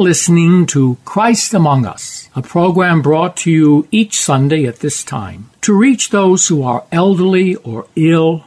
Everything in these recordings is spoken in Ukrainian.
Listening to Christ Among Us, a program brought to you each Sunday at this time to reach those who are elderly or ill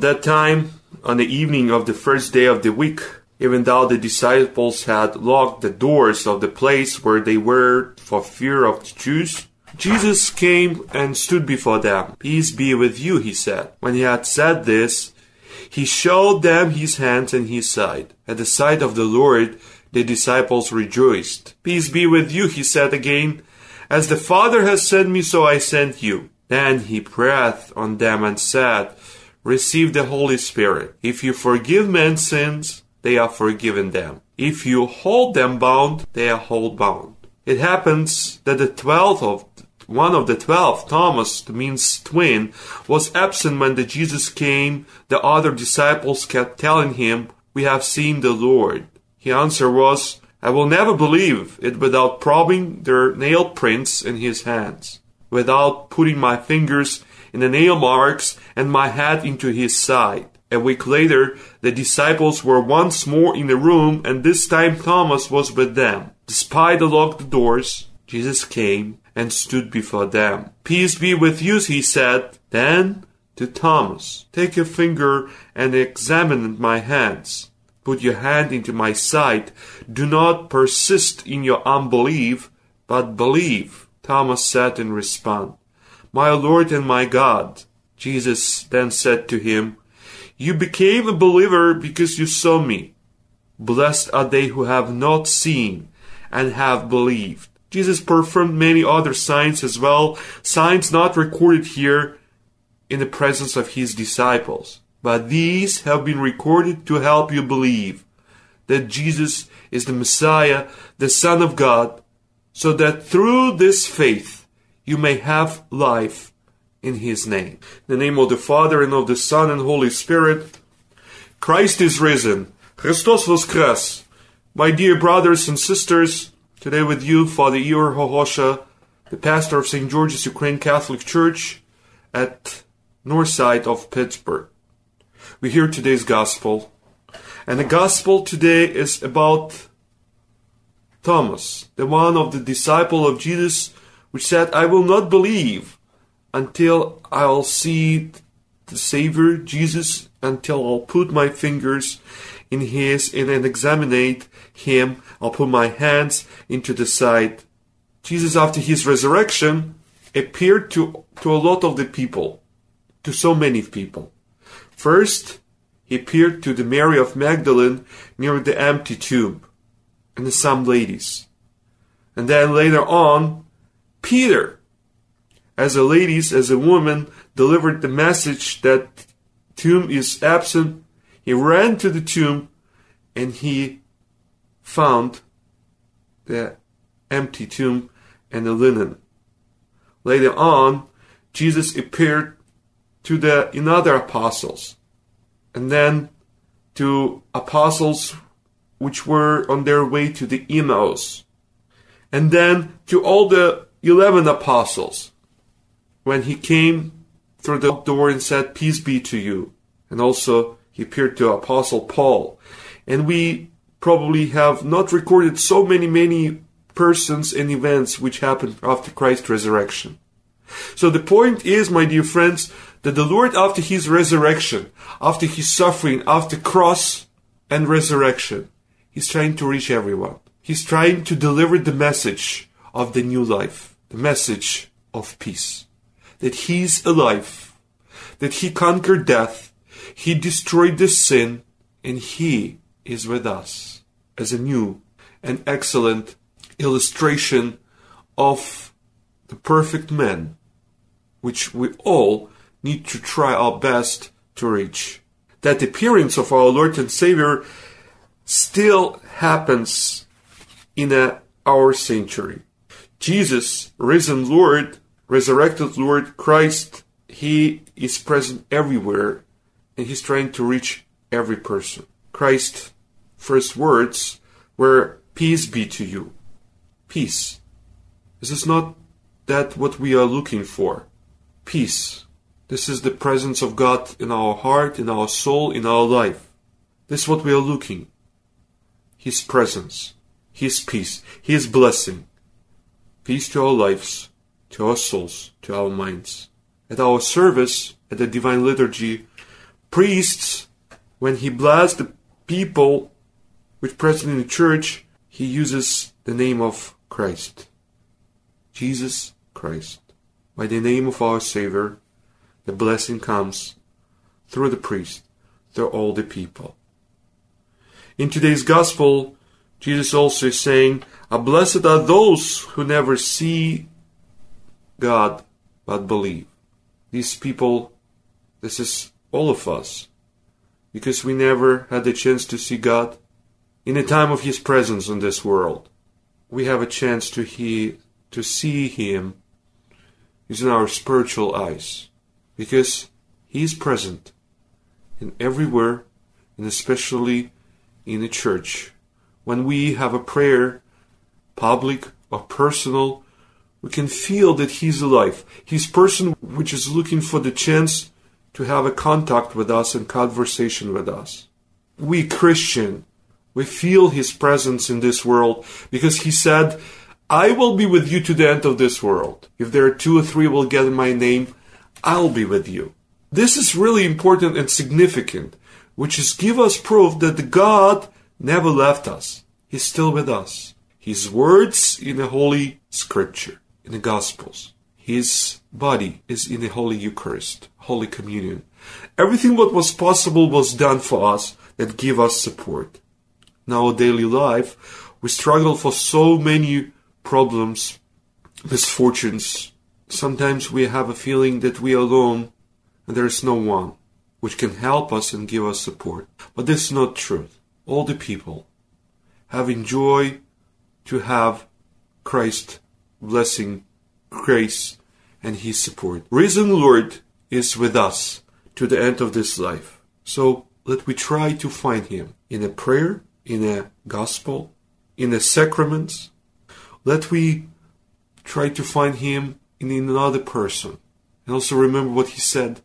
That time, on the evening of the first day of the week, even though the disciples had locked the doors of the place where they were for fear of the Jews, Jesus came and stood before them. Peace be with you, he said. When he had said this, he showed them his hands and his side. At the sight of the Lord, the disciples rejoiced. Peace be with you, he said again. As the Father has sent me, so I sent you. Then he breathed on them and said, receive the Holy Spirit. If you forgive men's sins, they are forgiven them. If you hold them bound, they are hold bound. It happens that the twelfth of one of the twelve, Thomas, means twin, was absent when the Jesus came. The other disciples kept telling him, We have seen the Lord. His answer was, I will never believe it without probing their nail prints in his hands, without putting my fingers in the nail marks and my head into his side. A week later, the disciples were once more in the room, and this time Thomas was with them. Despite the locked doors, Jesus came and stood before them. Peace be with you, he said. Then to Thomas, Take your finger and examine my hands. Put your hand into my side. Do not persist in your unbelief, but believe. Thomas said in response, my Lord and my God. Jesus then said to him, You became a believer because you saw me. Blessed are they who have not seen and have believed. Jesus performed many other signs as well, signs not recorded here in the presence of his disciples. But these have been recorded to help you believe that Jesus is the Messiah, the Son of God, so that through this faith you may have life in his name. In the name of the Father and of the Son and Holy Spirit, Christ is risen. Christos voskres. My dear brothers and sisters, today with you, Father Ior Hohosha, the pastor of St. George's Ukraine Catholic Church at north side of Pittsburgh. We hear today's gospel, and the gospel today is about Thomas, the one of the disciple of Jesus which said, I will not believe until I'll see the Savior, Jesus, until I'll put my fingers in his and examine him. I'll put my hands into the side. Jesus, after his resurrection, appeared to, to a lot of the people, to so many people. First, he appeared to the Mary of Magdalene near the empty tomb, and some ladies. And then later on, Peter, as a ladies, as a woman, delivered the message that tomb is absent. He ran to the tomb and he found the empty tomb and the linen. Later on, Jesus appeared to the another apostles and then to apostles which were on their way to the Emmaus and then to all the 11 apostles when he came through the door and said, Peace be to you. And also he appeared to Apostle Paul. And we probably have not recorded so many, many persons and events which happened after Christ's resurrection. So the point is, my dear friends, that the Lord after his resurrection, after his suffering, after cross and resurrection, he's trying to reach everyone. He's trying to deliver the message of the new life, the message of peace. That He's alive, that He conquered death, He destroyed the sin, and He is with us as a new and excellent illustration of the perfect man, which we all need to try our best to reach. That appearance of our Lord and Savior still happens in a, our century. Jesus, risen Lord, resurrected Lord Christ, He is present everywhere and He's trying to reach every person. Christ's first words were, Peace be to you. Peace. This is not that what we are looking for. Peace. This is the presence of God in our heart, in our soul, in our life. This is what we are looking. His presence, His peace, His blessing. Peace to our lives, to our souls, to our minds. At our service, at the Divine Liturgy, priests, when he blessed the people with present in the church, he uses the name of Christ. Jesus Christ. By the name of our Savior, the blessing comes through the priest, through all the people. In today's Gospel, Jesus also is saying, A blessed are those who never see God but believe. These people, this is all of us, because we never had the chance to see God in the time of His presence in this world. We have a chance to hear, to see Him using our spiritual eyes, because He is present in everywhere, and especially in the church. When we have a prayer, public or personal, we can feel that He's alive. He's person which is looking for the chance to have a contact with us and conversation with us. We Christian, we feel His presence in this world because He said, I will be with you to the end of this world. If there are two or three will get in my name, I'll be with you. This is really important and significant, which is give us proof that God never left us. He's still with us. His words in the Holy Scripture, in the Gospels. His body is in the Holy Eucharist, Holy Communion. Everything what was possible was done for us that give us support. In our daily life, we struggle for so many problems, misfortunes. Sometimes we have a feeling that we are alone and there is no one which can help us and give us support. But this is not truth. All the people have enjoyed to have Christ blessing, grace, and His support. Risen Lord is with us to the end of this life. So let we try to find Him in a prayer, in a gospel, in the sacraments. Let we try to find Him in another person. And also remember what He said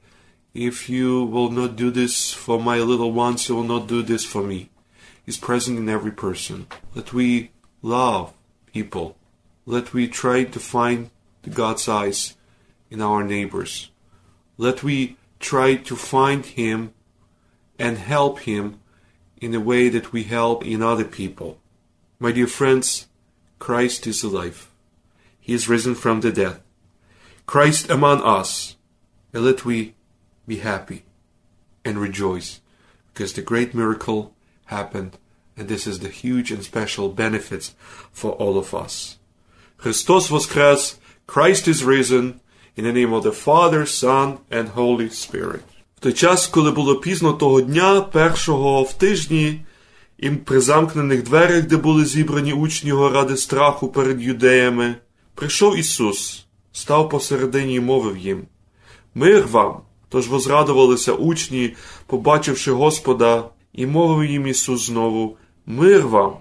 if you will not do this for my little ones, you will not do this for me. He's present in every person. Let we love people. Let we try to find the God's eyes in our neighbors. Let we try to find Him and help Him in a way that we help in other people. My dear friends, Christ is alive. He is risen from the dead. Christ among us. And let we be happy and rejoice because the great miracle happened and this is the huge and special benefits for all of us. Christos Voskres, Christ is risen, in the name of the Father, Son and Holy Spirit. В той час, коли було пізно того дня, першого в тижні, і при замкнених дверях, де були зібрані учні його ради страху перед юдеями, прийшов Ісус, став посередині і мовив їм: Мир вам! Тож возрадувалися учні, побачивши Господа, і мовив їм Ісус знову: Мир вам!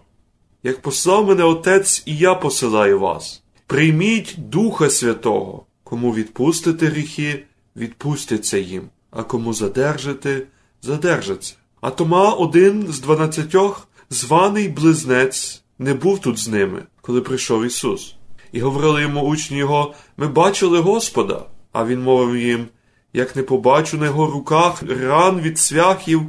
Як послав мене Отець, і я посилаю вас. Прийміть Духа Святого, кому відпустите гріхи, відпустяться їм, а кому задержите, задержаться. А Тома, один з дванадцятьох, званий близнець, не був тут з ними, коли прийшов Ісус. І говорили йому учні його: Ми бачили Господа. А він мовив їм: як не побачу на його руках ран від цвяхів,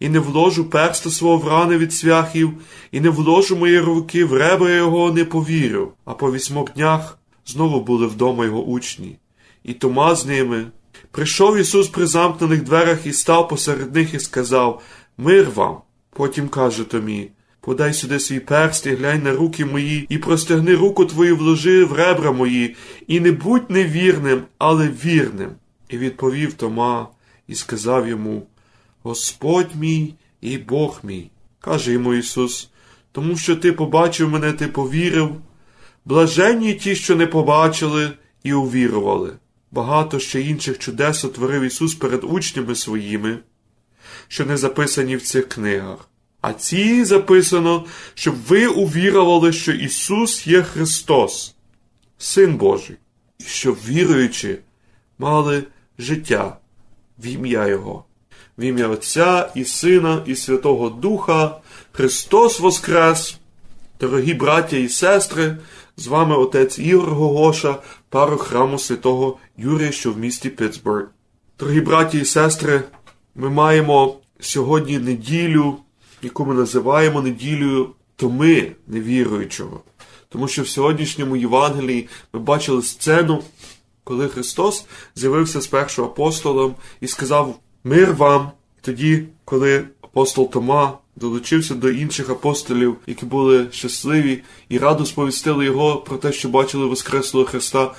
і не вложу перста свого в рани від цвяхів, і не вложу мої руки в ребра його, не повірю. А по вісьмох днях знову були вдома його учні, і Тома з ними. Прийшов Ісус при замкнених дверях і став посеред них і сказав Мир вам. Потім каже Томі Подай сюди свій перст і глянь на руки мої, і простягни руку твою вложи в ребра мої, і не будь невірним, але вірним. І відповів Тома і сказав йому Господь мій і Бог мій. Каже йому Ісус, тому що ти побачив мене, ти повірив. Блаженні ті, що не побачили і увірували. Багато ще інших чудес утворив Ісус перед учнями своїми, що не записані в цих книгах. А ці записано, щоб ви увірували, що Ісус є Христос, Син Божий, і щоб віруючи, мали життя в ім'я Його, в ім'я Отця і Сина, і Святого Духа, Христос Воскрес, дорогі браття і сестри, з вами отець Ігор Гогоша, пару храму святого Юрія, що в місті Питтсбург. Дорогі браті і сестри, ми маємо сьогодні неділю, яку ми називаємо неділею Томи невіруючого. Тому що в сьогоднішньому Євангелії ми бачили сцену, коли Христос з'явився з першим апостолом і сказав Мир вам! Тоді, коли апостол Тома долучився до інших апостолів, які були щасливі і радо сповістили його про те, що бачили Воскреслого Христа,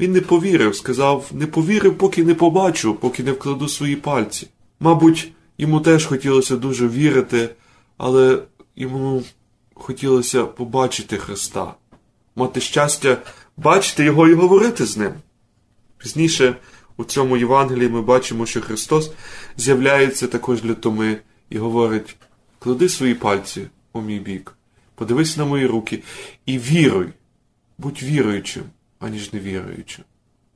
він не повірив, сказав: не повірив, поки не побачу, поки не вкладу свої пальці. Мабуть, йому теж хотілося дуже вірити, але йому хотілося побачити Христа, мати щастя, бачити його і говорити з ним. Пізніше у цьому Євангелії ми бачимо, що Христос з'являється також для Томи і говорить: клади свої пальці у мій бік, подивись на мої руки і віруй, будь віруючим, аніж невіруючим.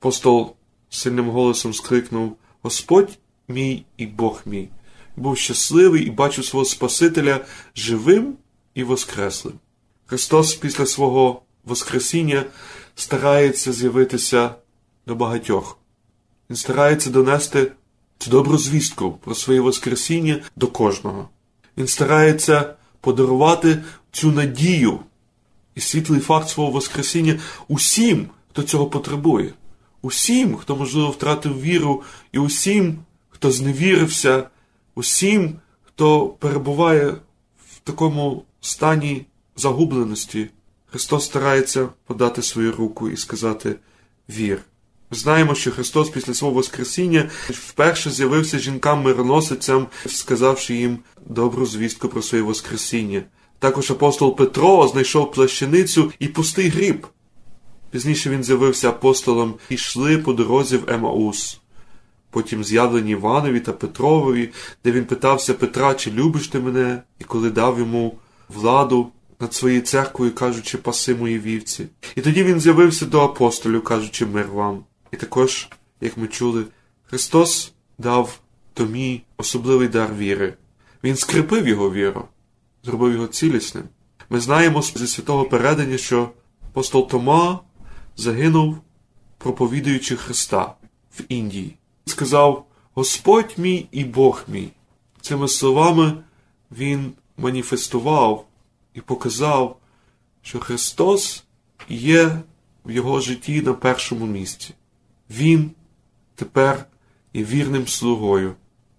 Апостол сильним голосом скрикнув: Господь мій і Бог мій. Був щасливий і бачив свого Спасителя живим і воскреслим. Христос після свого Воскресіння старається з'явитися до багатьох. Він старається донести цю добру звістку про своє Воскресіння до кожного. Він старається подарувати цю надію і світлий факт свого Воскресіння усім, хто цього потребує, усім, хто, можливо, втратив віру, і усім, хто зневірився, усім, хто перебуває в такому стані загубленості. Христос старається подати свою руку і сказати вір. Знаємо, що Христос після свого Воскресіння вперше з'явився жінкам-мироносицям, сказавши їм добру звістку про своє Воскресіння. Також апостол Петро знайшов плащаницю і пустий гріб. Пізніше він з'явився апостолом і йшли по дорозі в Емаус. Потім з'явлені Іванові та Петрові, де він питався Петра, чи любиш ти мене, і коли дав йому владу над своєю церквою, кажучи, паси мої вівці. І тоді він з'явився до апостолів, кажучи, мир вам. І також, як ми чули, Христос дав Томі особливий дар віри. Він скріпив його віру, зробив його цілісним. Ми знаємо зі святого передання, що апостол Тома загинув, проповідуючи Христа в Індії. Сказав: Господь мій і Бог мій. Цими словами він маніфестував і показав, що Христос є в його житті на першому місці. Він тепер є вірним слугою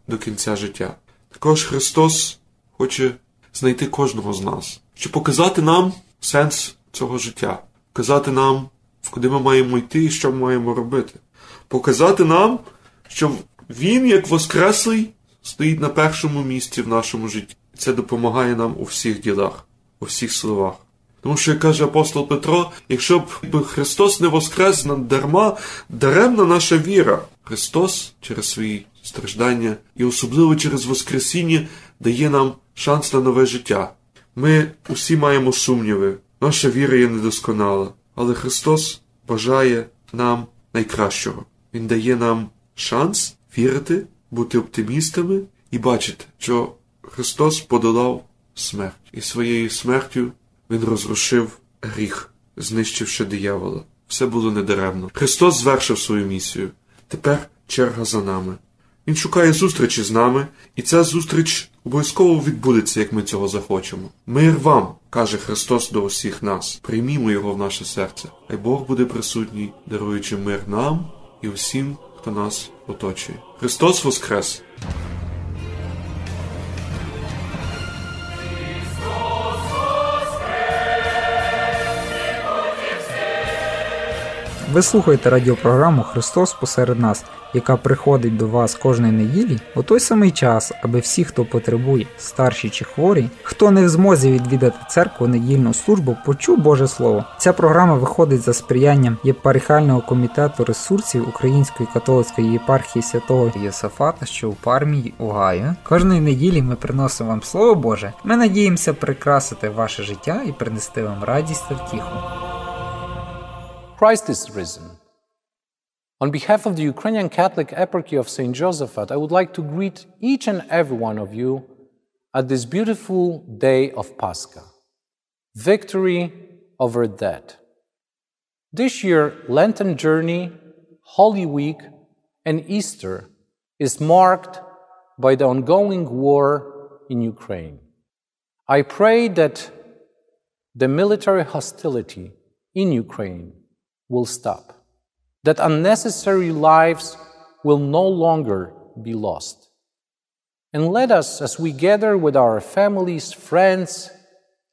до кінця життя. Також Христос хоче знайти кожного з нас, щоб показати нам сенс цього життя, показати нам, куди ми маємо йти і що ми маємо робити, показати нам, що Він, як Воскреслий, стоїть на першому місці в нашому житті. Це допомагає нам у всіх ділах, у всіх словах. Тому що, як каже апостол Петро, якщо б Христос не воскрес дарма, даремна наша віра. Христос через свої страждання і особливо через Воскресіння дає нам шанс на нове життя. Ми усі маємо сумніви, наша віра є недосконала, але Христос бажає нам найкращого. Він дає нам шанс вірити, бути оптимістами і бачити, що Христос подолав смерть і своєю смертю він розрушив гріх, знищивши диявола. Все було недаремно. Христос звершив свою місію. Тепер черга за нами. Він шукає зустрічі з нами, і ця зустріч обов'язково відбудеться, як ми цього захочемо. Мир вам, каже Христос до усіх нас. Приймімо його в наше серце. Хай Бог буде присутній, даруючи мир нам і усім, хто нас оточує. Христос Воскрес! Ви слухаєте радіопрограму Христос посеред нас, яка приходить до вас кожної неділі у той самий час, аби всі, хто потребує, старші чи хворі, хто не в змозі відвідати церкву недільну службу, почув Боже Слово. Ця програма виходить за сприянням єпархіального комітету ресурсів Української католицької єпархії святого Єсафата, що у пармії Угаю. Кожної неділі ми приносимо вам Слово Боже. Ми надіємося прикрасити ваше життя і принести вам радість та втіху. Christ is risen. On behalf of the Ukrainian Catholic Eparchy of St. Josephat, I would like to greet each and every one of you at this beautiful day of Pascha. Victory over death. This year, Lenten journey, Holy Week, and Easter is marked by the ongoing war in Ukraine. I pray that the military hostility in Ukraine will stop, that unnecessary lives will no longer be lost. And let us, as we gather with our families, friends,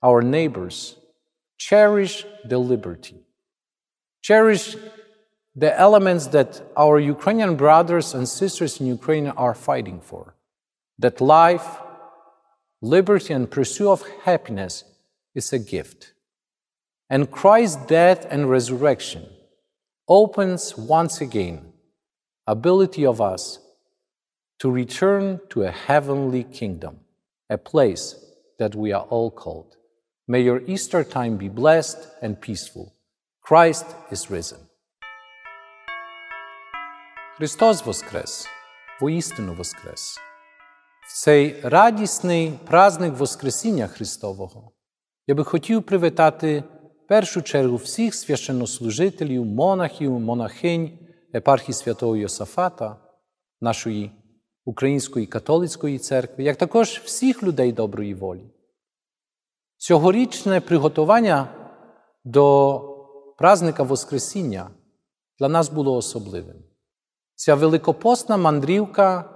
our neighbors, cherish the liberty, cherish the elements that our Ukrainian brothers and sisters in Ukraine are fighting for that life, liberty, and pursuit of happiness is a gift And Christ's death and resurrection opens once again ability of us to return to a heavenly kingdom, a place that we are all called. May your Easter time be blessed and peaceful. Christ is risen. Христос Воскрес, воістину Воскрес. В цей радісний праздник Воскресіння Христового я би хотів привітати в першу чергу всіх священнослужителів, монахів, монахинь епархії святого Йосафата, нашої Української католицької церкви, як також всіх людей доброї волі. Цьогорічне приготування до праздника Воскресіння для нас було особливим. Ця великопосна мандрівка,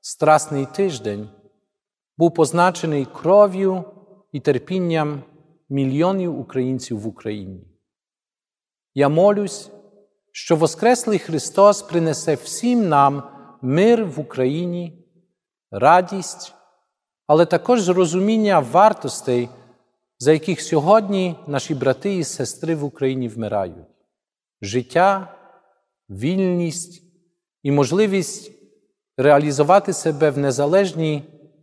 Страсний тиждень, був позначений кров'ю і терпінням мільйонів українців в Україні. Я молюсь, що Воскреслий Христос принесе всім нам мир в Україні, радість, але також розуміння вартостей, за яких сьогодні наші брати і сестри в Україні вмирають: життя, вільність і можливість реалізувати себе в незалежній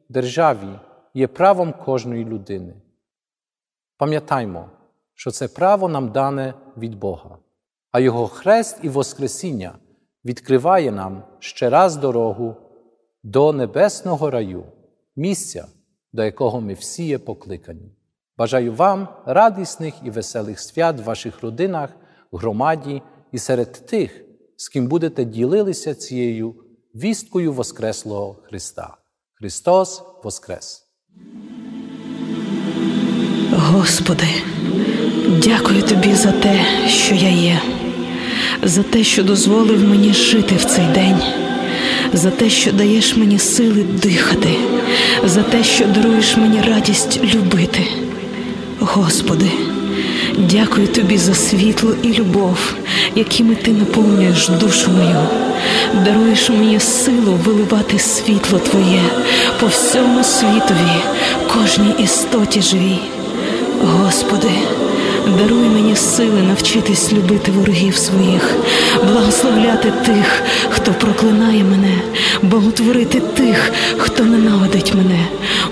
державі є правом кожної людини. Пам'ятаймо, що це право нам дане від Бога, а Його хрест і Воскресіння відкриває нам ще раз дорогу до небесного раю, місця, до якого ми всі є покликані. Бажаю вам радісних і веселих свят в ваших родинах, громаді і серед тих, з ким будете ділилися цією вісткою Воскреслого Христа. Христос Воскрес! Господи, дякую Тобі за те, що я є, за те, що дозволив мені жити в цей день, за те, що даєш мені сили дихати, за те, що даруєш мені радість любити. Господи, дякую Тобі за світло і любов, якими Ти наповнюєш душу мою, даруєш мені силу виливати світло Твоє по всьому світові, кожній істоті живій. Господи, даруй мені сили навчитись любити ворогів своїх, благословляти тих, хто проклинає мене, благотворити тих, хто ненавидить мене,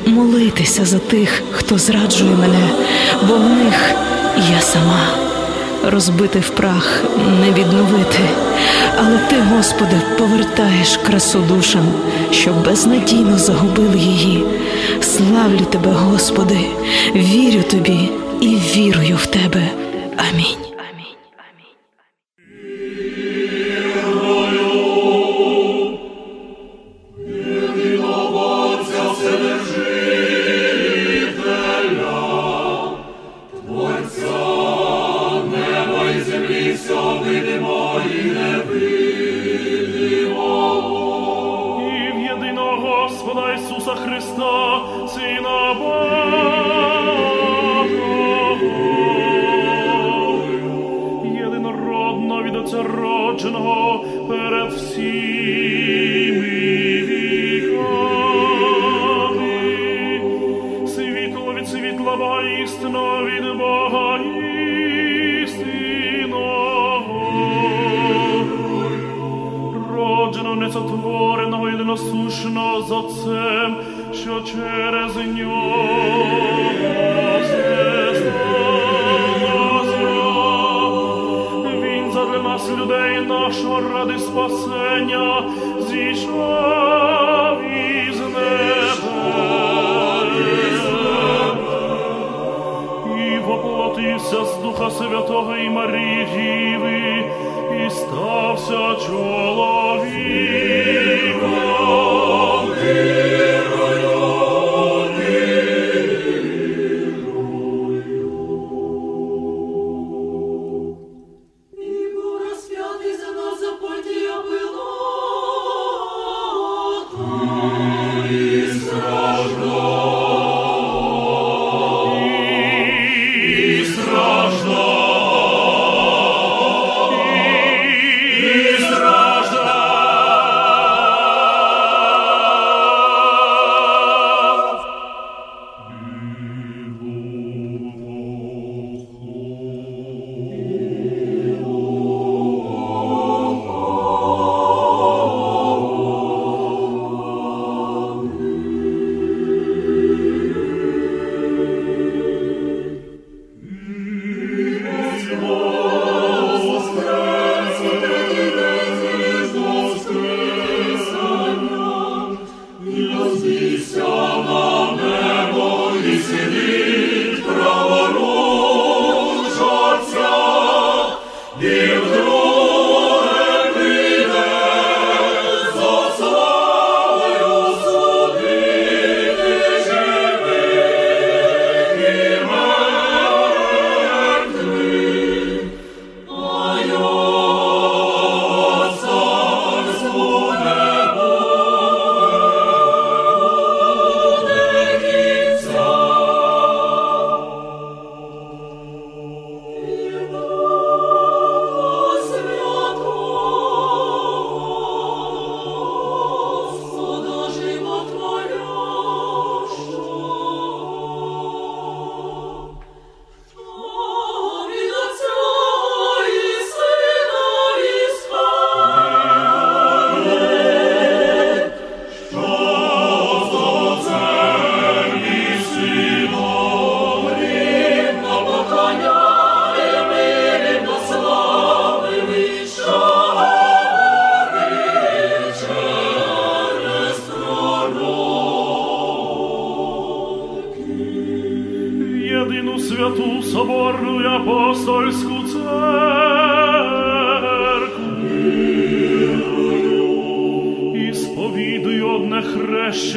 молитися за тих, хто зраджує мене, бо в них я сама. Розбити в прах не відновити, але ти, Господи, повертаєш красу душам, що безнадійно загубили її. Славлю Тебе, Господи, вірю Тобі і вірую в Тебе. Амінь. Світла від Бога істинного. Роджено несотвореного єдиносушного з Отцем, що через нього все. Він задля нас, людей нашого, ради спасення, зійшов воплотився з Духа Святого і Марії Діви, і стався чоловіком.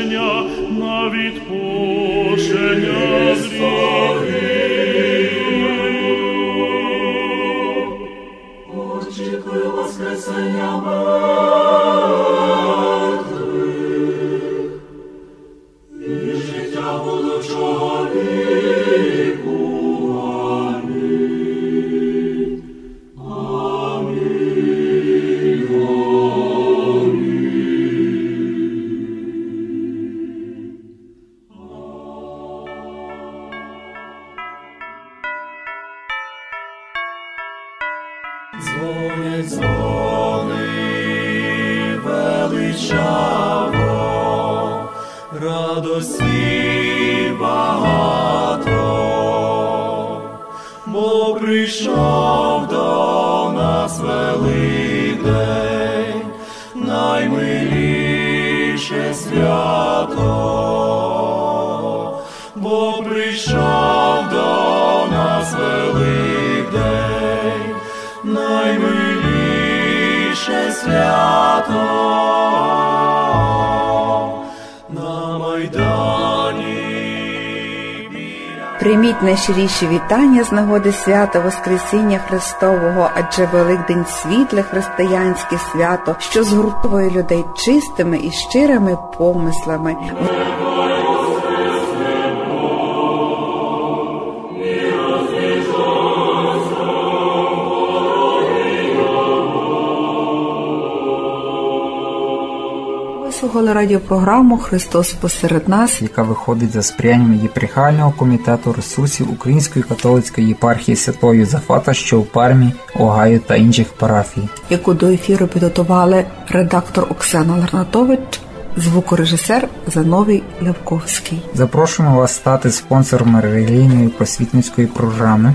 Хрещення на відпущення прийшов до нас великдень, наймиліше свято, бо прийшов до нас великдень, наймиліше свято Прийміть найщиріші вітання з нагоди свята Воскресіння Христового, адже Великдень світле християнське свято, що згуртовує людей чистими і щирими помислами. Слухали радіопрограму Христос посеред нас, яка виходить за сприянням єпархіального комітету ресурсів Української католицької єпархії Святого Юзефата, що в Пармі, Огайо та інших парафій, яку до ефіру підготували редактор Оксана Ларнатович, звукорежисер Зановій Левковський. Запрошуємо вас стати спонсором релігійної просвітницької програми.